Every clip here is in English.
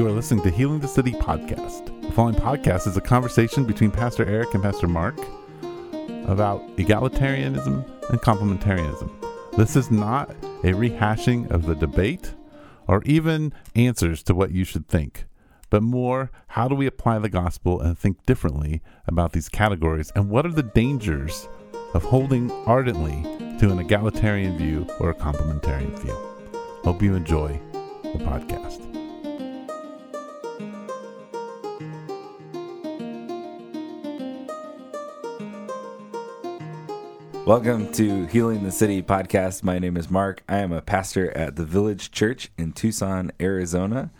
You are listening to Healing the City podcast. The following podcast is a conversation between Pastor Eric and Pastor Mark about egalitarianism and complementarianism. This is not a rehashing of the debate or even answers to what you should think, but more how do we apply the gospel and think differently about these categories and what are the dangers of holding ardently to an egalitarian view or a complementarian view. Hope you enjoy the podcast. Welcome to Healing the City podcast. My name is Mark. I am a pastor at the Village Church in Tucson, Arizona.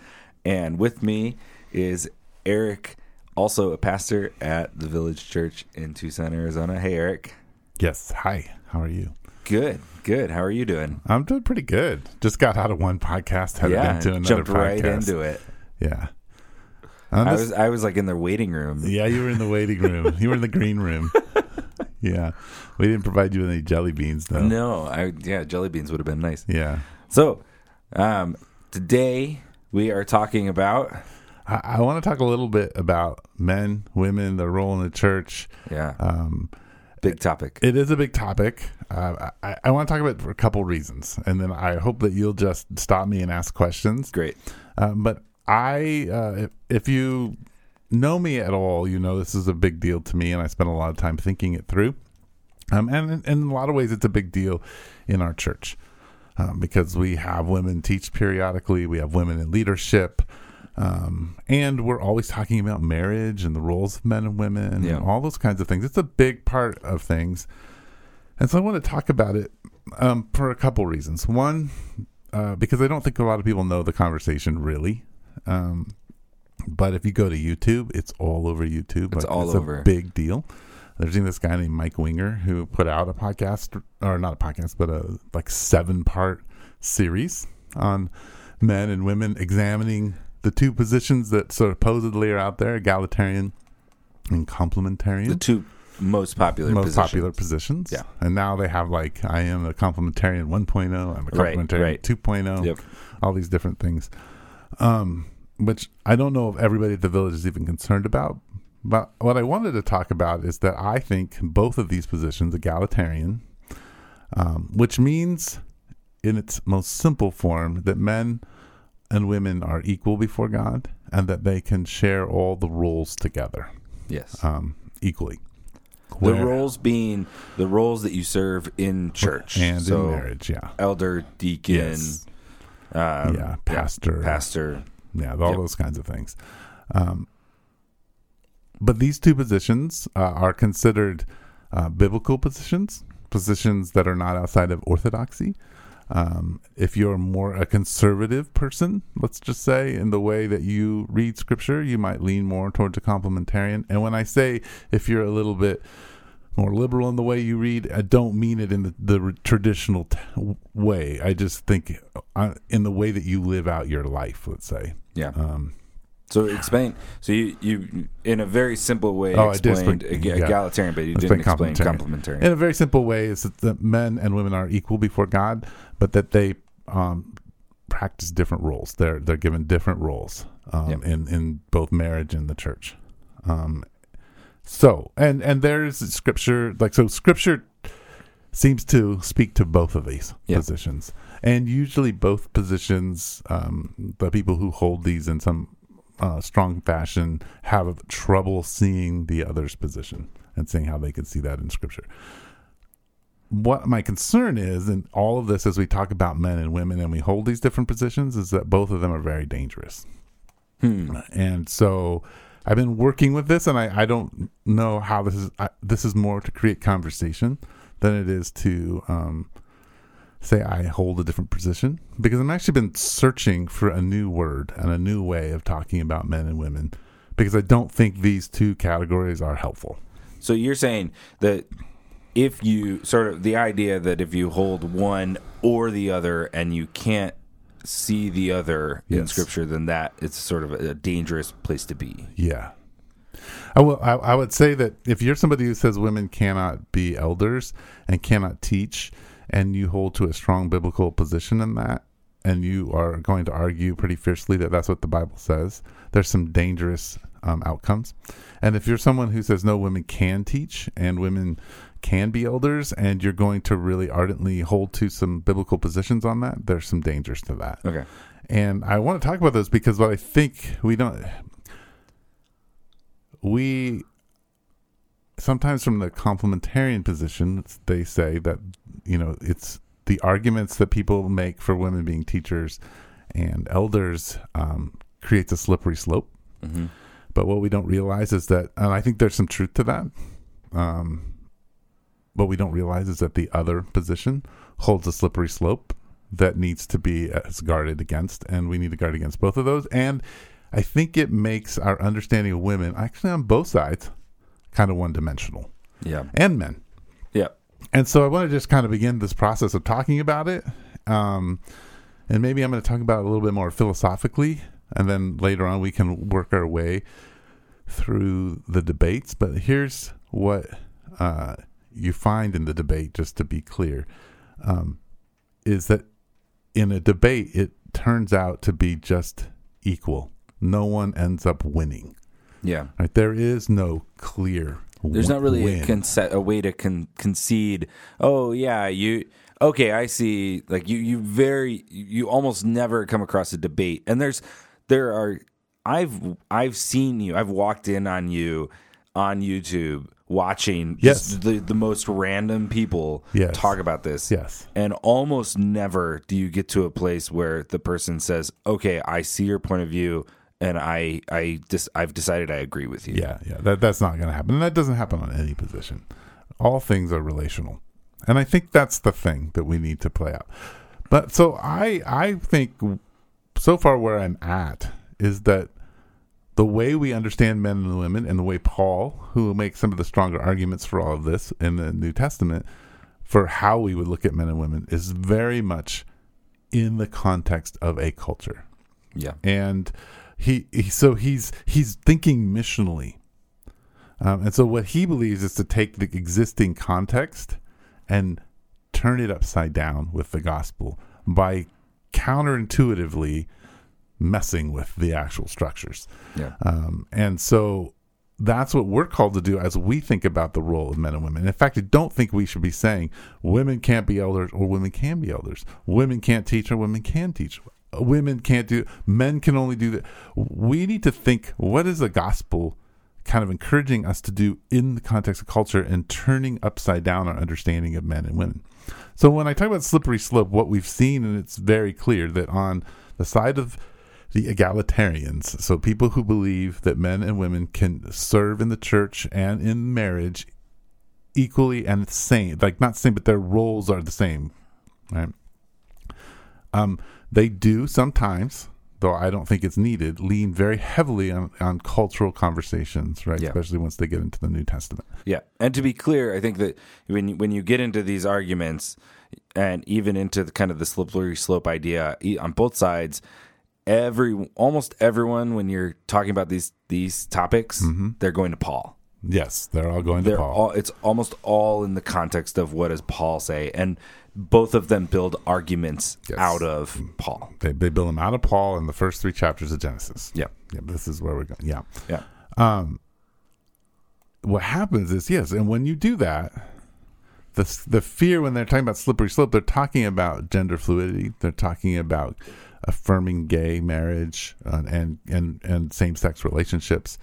And with me is Eric, also a pastor at the Village Church in Tucson, Arizona. Hey, Eric. Yes. Hi. How are you? Good. Good. How are you doing? I'm doing pretty good. Just got out of one podcast, headed yeah, into another jumped podcast. right into it. Yeah. Um, I was I was like in the waiting room. yeah, you were in the waiting room. you were in the green room. yeah. We didn't provide you with any jelly beans, though. No, I yeah, jelly beans would have been nice. Yeah. So, um, today we are talking about I, I want to talk a little bit about men, women, their role in the church. yeah, Um, big topic. It is a big topic. Uh, I, I want to talk about it for a couple reasons, and then I hope that you'll just stop me and ask questions. Great. Um, but I, uh, if, if you know me at all, you know this is a big deal to me, and I spend a lot of time thinking it through. Um, and in, in a lot of ways, it's a big deal in our church um, because we have women teach periodically, we have women in leadership. Um, and we're always talking about marriage and the roles of men and women Yeah. and all those kinds of things. It's a big part of things. And so I want to talk about it um, for a couple reasons. One, uh, because I don't think a lot of people know the conversation really. Um, but if you go to YouTube, it's all over YouTube. It's all it's over. a big deal. There's even this guy named Mike Winger who put out a podcast, or not a podcast, but a like seven part series on men and women examining the two positions that sort of supposedly are out there: egalitarian and complementarian The two most popular most positions. popular positions. Yeah. And now they have like I am a complementarian 1.0, I'm a Right, complementarian right. 2.0, Yep. all these different things. Um, which I don't know if everybody at the village is even concerned about. But what I wanted to talk about is that I think both of these positions, egalitarian, um, which means in its most simple form that men and women are equal before God and that they can share all the roles together Yes. um, equally. the roles being the roles that you serve in church and so in marriage, yeah. elder, deacon, Yes. um, yeah, pastor, pastor. Yeah, all Yep. those kinds of things. Um, but these two positions uh, are considered uh, biblical positions, positions that are not outside of orthodoxy. Um, if you're more a conservative person, let's just say, in the way that you read scripture, you might lean more towards a complementarian. And when I say if you're a little bit more liberal in the way you read, I don't mean it in the, the traditional t- way. I just think uh, in the way that you live out your life, let's say. Yeah. Um, So explain. So you, you in a very simple way Oh, explained explain- yeah. egalitarian, but you I didn't explain complementarian. complementarian. in a very simple way is that the men and women are equal before God, but that they um, practice different roles. They're they're given different roles um, Yep. in in both marriage and the church. Um, so and and there's scripture like so scripture seems to speak to both of these Yeah. positions, and usually both positions, um, the people who hold these in some uh, strong fashion have trouble seeing the other's position and seeing how they can see that in scripture. What my concern is and all of this as we talk about men and women and we hold these different positions is that both of them are very dangerous. Hmm. And so I've been working with this and I, I don't know how this is I, this is more to create conversation than it is to um, say I hold a different position because I'm actually been searching for a new word and a new way of talking about men and women because I don't think these two categories are helpful. So you're saying that if you sort of the idea that if you hold one or the other and you can't see the other in scripture, then that it's sort of a dangerous place to be. Yeah. I will. I, I would say that if you're somebody who says women cannot be elders and cannot teach, and you hold to a strong biblical position in that, and you are going to argue pretty fiercely that that's what the Bible says, there's some dangerous um, outcomes. And if you're someone who says no, women can teach and women can be elders, and you're going to really ardently hold to some biblical positions on that, there's some dangers to that. Okay. And I want to talk about those because what I think we don't, we sometimes from the complementarian position, they say that, you know, it's the arguments that people make for women being teachers and elders um, creates a slippery slope. hmm But what we don't realize is that, and I think there's some truth to that. Um, what we don't realize is that the other position holds a slippery slope that needs to be as guarded against, and we need to guard against both of those. And I think it makes our understanding of women, actually on both sides, kind of one dimensional, Yeah. and men. Yeah. And so I want to just kind of begin this process of talking about it. Um, and maybe I'm going to talk about it a little bit more philosophically. And then later on, we can work our way through the debates. But here's what uh, you find in the debate, just to be clear, um, is that in a debate, it turns out to be just equal. No one ends up winning. Yeah. Right? There is no clear. There's win- not really a, conce- a way to con- concede. Oh yeah, you okay? I see. Like you, you very, you almost never come across a debate. And there's, there are. I've I've seen you. I've walked in on you on YouTube watching Yes. the the most random people Yes. talk about this. Yes. And almost never do you get to a place where the person says, "Okay, I see your point of view, and I I just I've decided I agree with you." Yeah, yeah, that that's not going to happen, and that doesn't happen on any position. All things are relational, and I think that's the thing that we need to play out. But so I I think so far where I'm at is that the way we understand men and women, and the way Paul, who makes some of the stronger arguments for all of this in the New Testament, for how we would look at men and women, is very much in the context of a culture Yeah. and he, he so he's he's thinking missionally um, and so what he believes is to take the existing context and turn it upside down with the gospel by counterintuitively messing with the actual structures Yeah. um, and so that's what we're called to do as we think about the role of men and women. In fact, I don't think we should be saying women can't be elders or women can be elders. Women can't teach or women can teach. Women can't do, men can only do that. We need to think what is the gospel kind of encouraging us to do in the context of culture and turning upside down our understanding of men and women. So when I talk about slippery slope, what we've seen, and it's very clear that on the side of the egalitarians, so people who believe that men and women can serve in the church and in marriage equally and the same, like not same, but their roles are the same, right? Um, they do sometimes, though I don't think it's needed, lean very heavily on, on cultural conversations, right? Yeah. Especially once they get into the New Testament. Yeah, and to be clear, I think that when you, when you get into these arguments, and even into the kind of the slippery slope idea on both sides, every almost everyone when you're talking about these these topics, mm-hmm. they're going to Paul. Yes, they're all going to They're Paul. all it's almost all in the context of what does Paul say, and both of them build arguments Yes. out of Paul. they, they build them out of Paul in the first three chapters of Genesis. Yeah, Yeah, this is where we're going. Yeah. yeah, what happens is yes, and when you do that, the the fear when they're talking about slippery slope, they're talking about gender fluidity. They're talking about affirming gay marriage uh, and and and same sex relationships.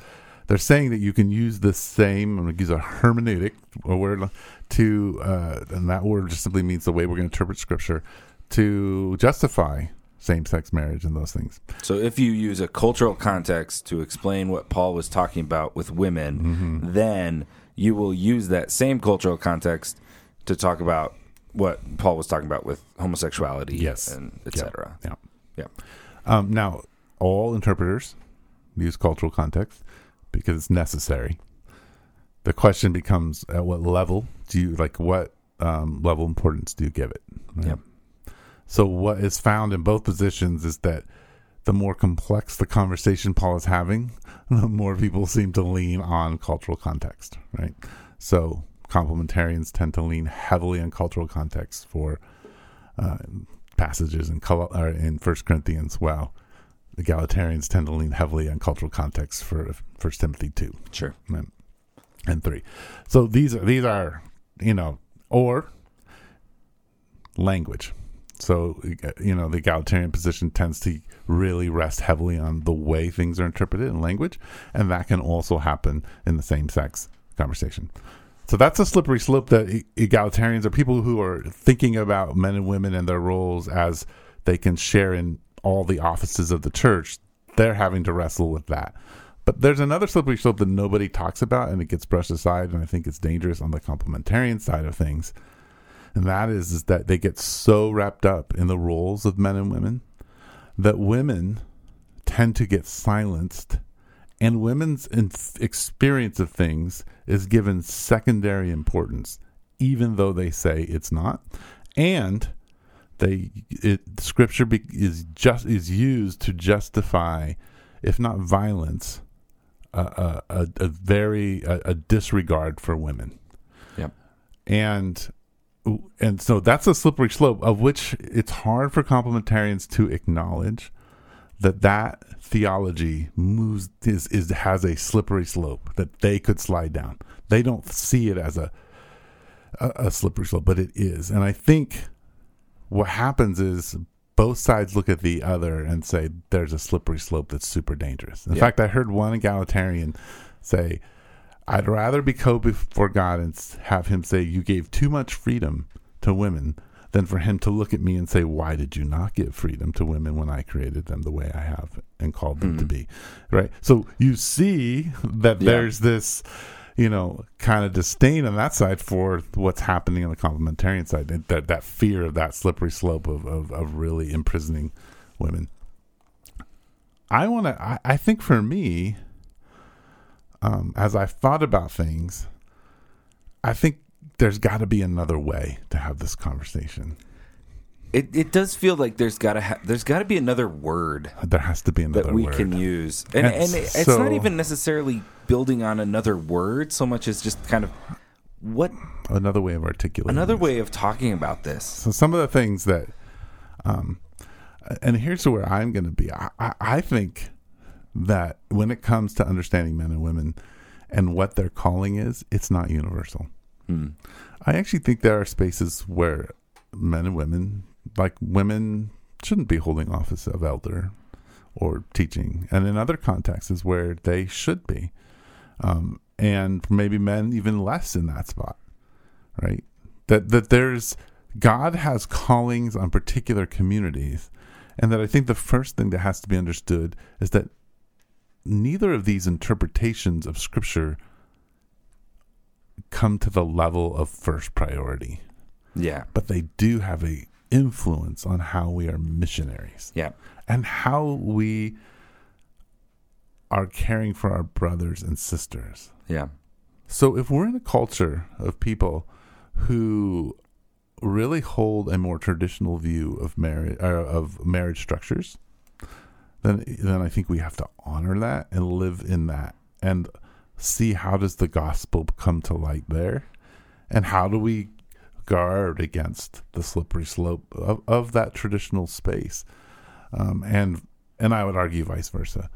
They're saying that you can use the same. I'm going to use a hermeneutic, a word to, uh, and that word just simply means the way we're going to interpret scripture to justify same-sex marriage and those things. So if you use a cultural context to explain what Paul was talking about with women, Mm-hmm. then you will use that same cultural context to talk about what Paul was talking about with homosexuality Yes. and Yeah. etc. Yeah. Yeah. Um, now, all interpreters use cultural context because it's necessary. The question becomes: At what level do you like? What um, level of importance do you give it? right? Yep. So, what is found in both positions is that the more complex the conversation Paul is having, the more people seem to lean on cultural context, right? So, complementarians tend to lean heavily on cultural context for uh, passages in Col- or in First Corinthians. Well, egalitarians tend to lean heavily on cultural context for First Timothy two Sure. and, and three. So these are these are you know or language. So you know the egalitarian position tends to really rest heavily on the way things are interpreted in language, and that can also happen in the same sex conversation. So that's a slippery slope that egalitarians are people who are thinking about men and women and their roles as they can share in all the offices of the church. They're having to wrestle with that. But there's another slippery slope that nobody talks about and it gets brushed aside, and I think it's dangerous on the complementarian side of things. And that is, is that they get so wrapped up in the roles of men and women that women tend to get silenced and women's experience of things is given secondary importance even though they say it's not and they it, scripture be, is just is used to justify if not violence a, a, a, a very a, a disregard for women Yep. and and so that's a slippery slope of which it's hard for complementarians to acknowledge that that theology moves is, is has a slippery slope that they could slide down. They don't see it as a, a a slippery slope, but it is. And I think what happens is both sides look at the other and say there's a slippery slope that's super dangerous. In Yeah. fact, I heard one egalitarian say, "I'd rather be co before God and have Him say you gave too much freedom to women." Than for him to look at me and say, Why did you not give freedom to women when I created them the way I have and called them to Mhm. be? Right. So you see that Yeah. there's this, you know, kind of disdain on that side for what's happening on the complementarian side. That that, fear of that slippery slope of, of, of really imprisoning women. I want to, I, I think for me, um, as I've thought about things, I think there's got to be another way to have this conversation. It it does feel like there's gotta ha- there's got to be another word There has to be another that we word. can use, and And and, it's so- not even necessarily building on another word so much as just kind of what another way of articulating. another this. way of talking about this. So some of the things that, um, and here's where I'm going to be. I, I, I think that when it comes to understanding men and women and what their calling is, it's not universal. Hmm. I actually think there are spaces where men and women, like women, shouldn't be holding office of elder or teaching, and in other contexts where they should be, um, and maybe men even less in that spot, right? That that there's God has callings on particular communities, and that I think the first thing that has to be understood is that neither of these interpretations of Scripture come to the level of first priority. Yeah, but they do have a influence on how we are missionaries. Yeah, and how we are caring for our brothers and sisters. yeah, So if we're in a culture of people who really hold a more traditional view of marriage uh, of marriage structures, then then I think we have to honor that and live in that and see how does the gospel come to light there, and how do we guard against the slippery slope of, of that traditional space, um, and and I would argue vice versa.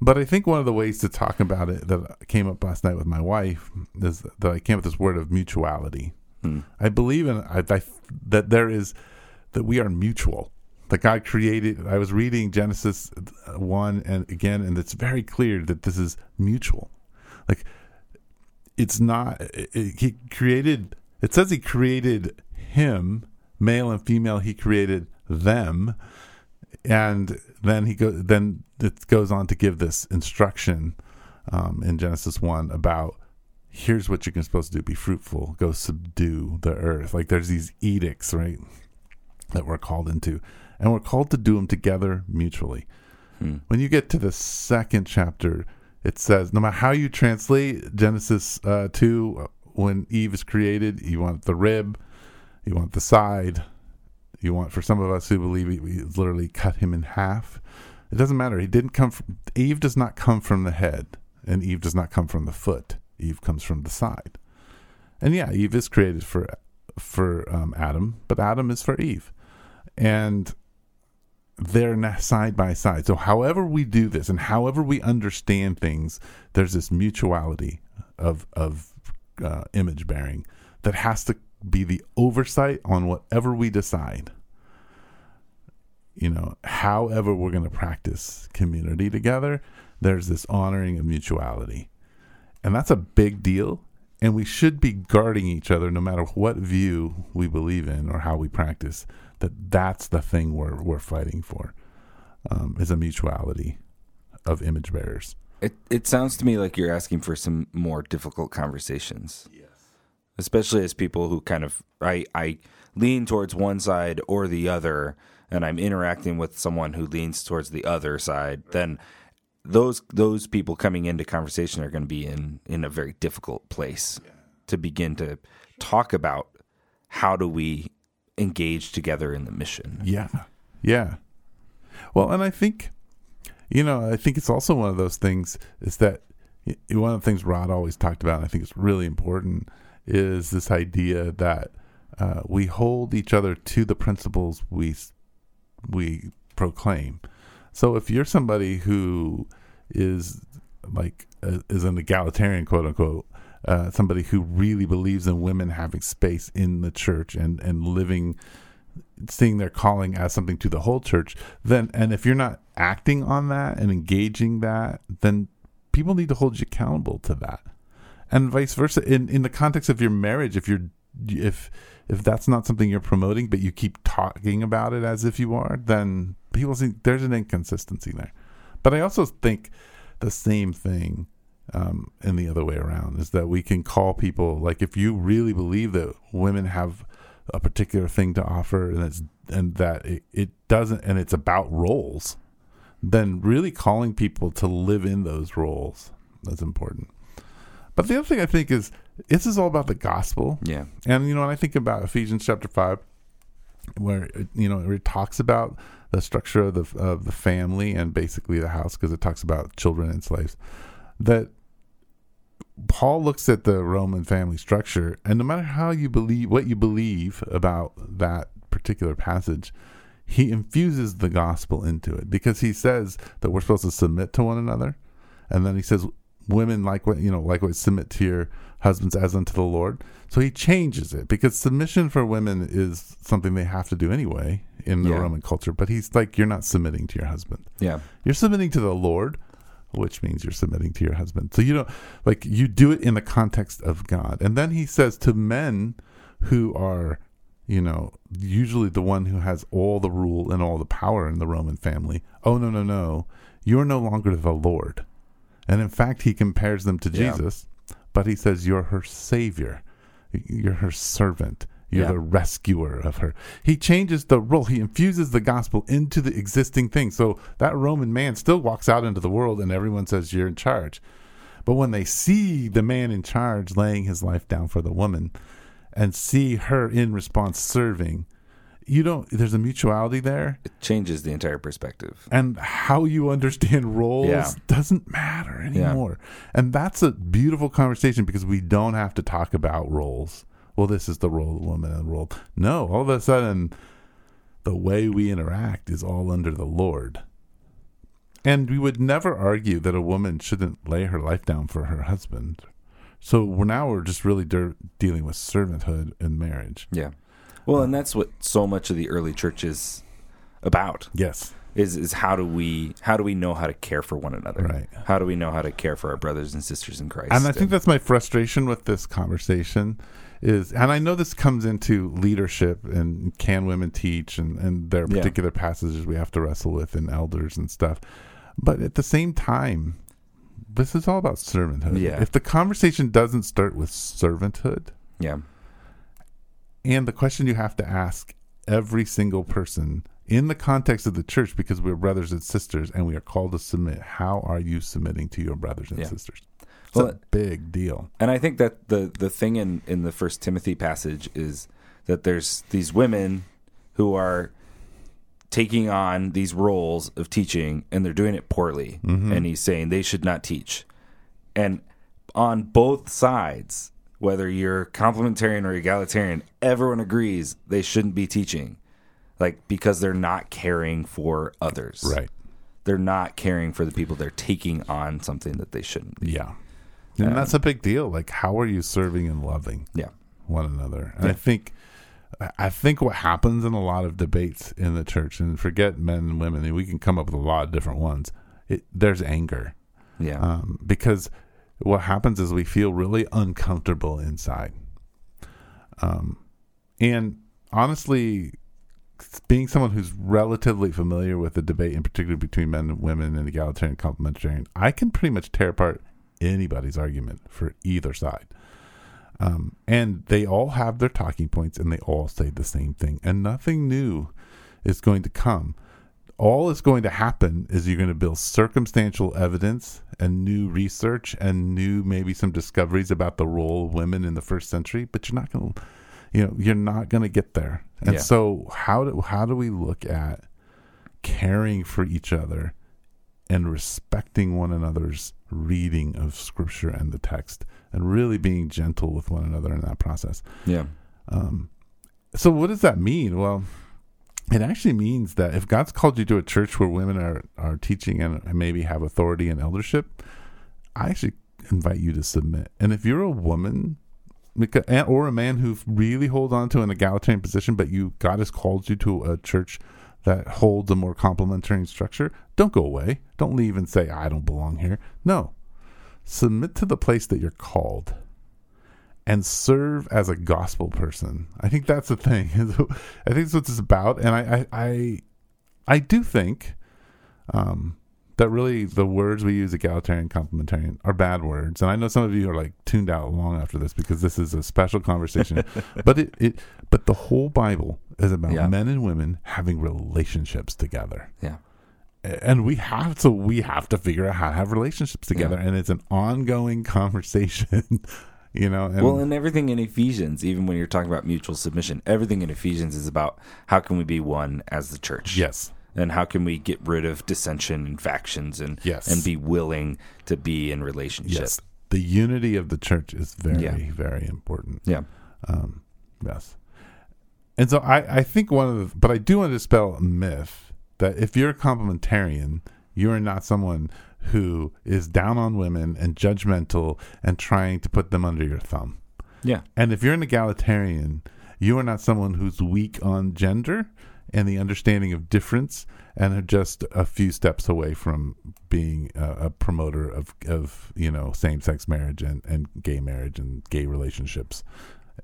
But I think one of the ways to talk about it that came up last night with my wife is that I came up with this word of mutuality. Hmm. I believe in I, I, that there is that we are mutual. That God created. I was reading Genesis one and again, and it's very clear that this is mutual. Like it's not. It, it- he created. It says he created him, male and female. He created them, and then he go. Then it goes on to give this instruction um, in Genesis one about here's what you're supposed to do: be fruitful, go subdue the earth. Like there's these edicts, right, that we're called into, and we're called to do them together mutually. Hmm. When you get to the second chapter, it says no matter how you translate Genesis uh, two, when Eve is created, you want the rib, you want the side, you want for some of us who believe he, he literally cut him in half. It doesn't matter. He didn't come from Eve. Does not come from the head, and Eve does not come from the foot. Eve comes from the side. And yeah, Eve is created for for um, Adam, but Adam is for Eve. and they're side by side. So, however we do this and however we understand things, there's this mutuality of of uh, image bearing that has to be the oversight on whatever we decide. You know, however we're going to practice community together, there's this honoring of mutuality. And that's a big deal. And we should be guarding each other no matter what view we believe in or how we practice. That that's the thing we're, we're fighting for um, is a mutuality of image bearers. It it sounds to me like you're asking for some more difficult conversations. Yes. Especially as people who kind of I I lean towards one side or the other and I'm interacting with someone who leans towards the other side, then those those people coming into conversation are going to be in in a very difficult place yeah. to begin to talk about how do we engage together in the mission. Yeah. Yeah. Well, and I think you know, I think it's also one of those things is that one of the things Rod always talked about, and I think it's really important, is this idea that uh, we hold each other to the principles we we proclaim. So if you're somebody who is like uh, is an egalitarian, quote unquote, uh, somebody who really believes in women having space in the church and and living seeing their calling as something to the whole church, then and if you're not acting on that and engaging that, then people need to hold you accountable to that. And vice versa. In in the context of your marriage, if you're if if that's not something you're promoting, but you keep talking about it as if you are, then people think there's an inconsistency there. But I also think the same thing um, in the other way around is that we can call people like if you really believe that women have a particular thing to offer and it's and that it, it doesn't and it's about roles then really calling people to live in those roles that's important but the other thing i think is this is all about the gospel. Yeah. And you know when i think about ephesians chapter 5 where you know it talks about the structure of the of the family and basically the house because it talks about children and slaves that Paul looks at the Roman family structure, and no matter how you believe what you believe about that particular passage, he infuses the gospel into it because he says that we're supposed to submit to one another, and then he says women like what you know like what submit to your husbands as unto the Lord. So he changes it because submission for women is something they have to do anyway in the yeah. Roman culture. But he's like, you're not submitting to your husband. Yeah, you're submitting to the Lord which means you're submitting to your husband. So you know, like you do it in the context of God. And then he says to men who are, you know, usually the one who has all the rule and all the power in the Roman family, oh no, no, no, you're no longer the Lord. And in fact, he compares them to yeah. Jesus, but he says you're her savior. You're her servant. You're yeah. the rescuer of her. He changes the role. He infuses the gospel into the existing thing. So that Roman man still walks out into the world and everyone says, You're in charge. But when they see the man in charge laying his life down for the woman and see her in response serving, you don't, there's a mutuality there. It changes the entire perspective. And how you understand roles yeah. doesn't matter anymore. Yeah. And that's a beautiful conversation because we don't have to talk about roles well, this is the role of the woman in the world. No, all of a sudden, the way we interact is all under the Lord. And we would never argue that a woman shouldn't lay her life down for her husband. So we're now we're just really de- dealing with servanthood and marriage. Yeah. Well, and that's what so much of the early church is about. Yes. Is is how do we how do we know how to care for one another? Right. How do we know how to care for our brothers and sisters in Christ? And I think and, that's my frustration with this conversation is, and I know this comes into leadership and can women teach and, and there are particular yeah. passages we have to wrestle with and elders and stuff. But at the same time, this is all about servanthood. Yeah. If the conversation doesn't start with servanthood, yeah. And the question you have to ask every single person in the context of the church, because we're brothers and sisters and we are called to submit, how are you submitting to your brothers and yeah. sisters? It's well, a big deal. And I think that the the thing in in the First Timothy passage is that there's these women who are taking on these roles of teaching and they're doing it poorly mm-hmm. and he's saying they should not teach and on both sides whether you're complementarian or egalitarian everyone agrees they shouldn't be teaching like because they're not caring for others. Right. They're not caring for the people. They're taking on something that they shouldn't be. Yeah. And Um, that's a big deal. Like, how are you serving and loving Yeah. one another? And I think, I think what happens in a lot of debates in the church, and forget men and women, we can come up with a lot of different ones. It, there's anger Yeah. um, because what happens is we feel really uncomfortable inside. Um, and honestly, being someone who's relatively familiar with the debate, in particular between men and women and egalitarian and complementarian, I can pretty much tear apart anybody's argument for either side. Um, and they all have their talking points and they all say the same thing, and nothing new is going to come all is going to happen is you're going to build circumstantial evidence and new research and new maybe some discoveries about the role of women in the first century but you're not going to you know you're not going to get there and Yeah. so how do how do we look at caring for each other and respecting one another's reading of scripture and the text and really being gentle with one another in that process yeah. um, so what does that mean? Well, it actually means that if God's called you to a church where women are, are teaching and, maybe have authority and eldership, I actually invite you to submit. And if you're a woman or a man who really holds on to an egalitarian position, but you God has called you to a church that holds a more complementary structure, don't go away. Don't leave and say, I don't belong here. No. Submit to the place that you're called and serve as a gospel person. I think that's the thing. I think that's what it's about, and I, I, I, I do think um, that really the words we use, egalitarian, complementarian, are bad words. And I know some of you are like tuned out long after this because this is a special conversation. but it, it, but the whole Bible is about Yeah. men and women having relationships together Yeah. and we have to we have to figure out how to have relationships together and it's an ongoing conversation you know and well, and everything in Ephesians, even when you're talking about mutual submission, everything in Ephesians is about how can we be one as the church. yes And how can we get rid of dissension and factions and Yes. and be willing to be in relationship. yes the unity of the church is very Yeah. very important Yeah. um yes and so i i think one of the but i do want to dispel a myth that if you're a complementarian you are not someone who is down on women and judgmental and trying to put them under your thumb Yeah. And if you're an egalitarian, you are not someone who's weak on gender and the understanding of difference and are just a few steps away from being a, a promoter of, of you know same sex marriage and, and gay marriage and gay relationships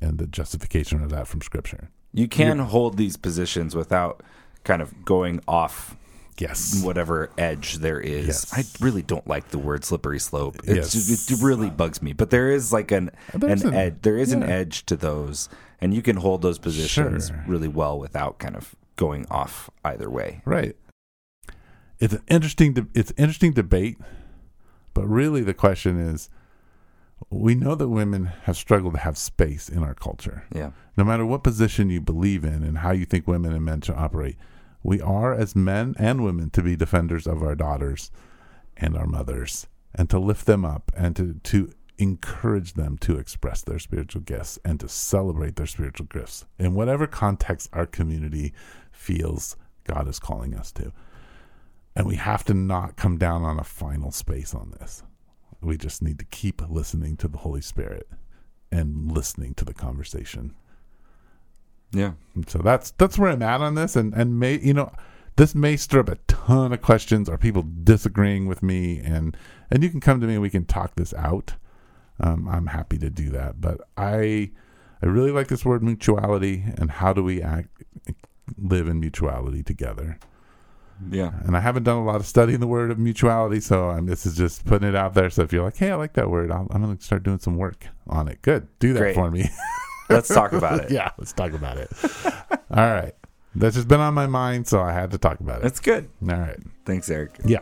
and the justification of that from scripture. You can hold these positions without kind of going off Yes. whatever edge there is. Yes. I really don't like the word slippery slope. It's, Yes. It really bugs me. But there is like an There's an an- ed, there is an edge to those, and you can hold those positions Sure. really well without kind of going off either way. Right. It's an interesting de- it's interesting debate, but really the question is we know that women have struggled to have space in our culture. Yeah. no matter what position you believe in and how you think women and men should operate, we are, as men and women, to be defenders of our daughters and our mothers and to lift them up and to, to encourage them to express their spiritual gifts and to celebrate their spiritual gifts in whatever context our community feels God is calling us to. And we have to not come down on a final space on this. We just need to keep listening to the Holy Spirit and listening to the conversation. Yeah. And so that's that's where I'm at on this, and and may you know this may stir up a ton of questions or people disagreeing with me, and and you can come to me and we can talk this out. Um, I'm happy to do that, but I I really like this word mutuality and how do we act live in mutuality together. Yeah. And I haven't done a lot of study in the word of mutuality, so I'm, this is just putting it out there. So if you're like, hey, I like that word, I'll, I'm going to start doing some work on it. Good, do that Great. for me. Let's talk about it. yeah, let's talk about it. All right. That's just been on my mind, so I had to talk about it. That's good. All right. Thanks, Eric. Yeah.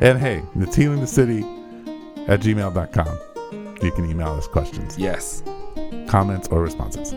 And hey, it's healing the city at gmail.com. You can email us questions, Yes. comments, or responses.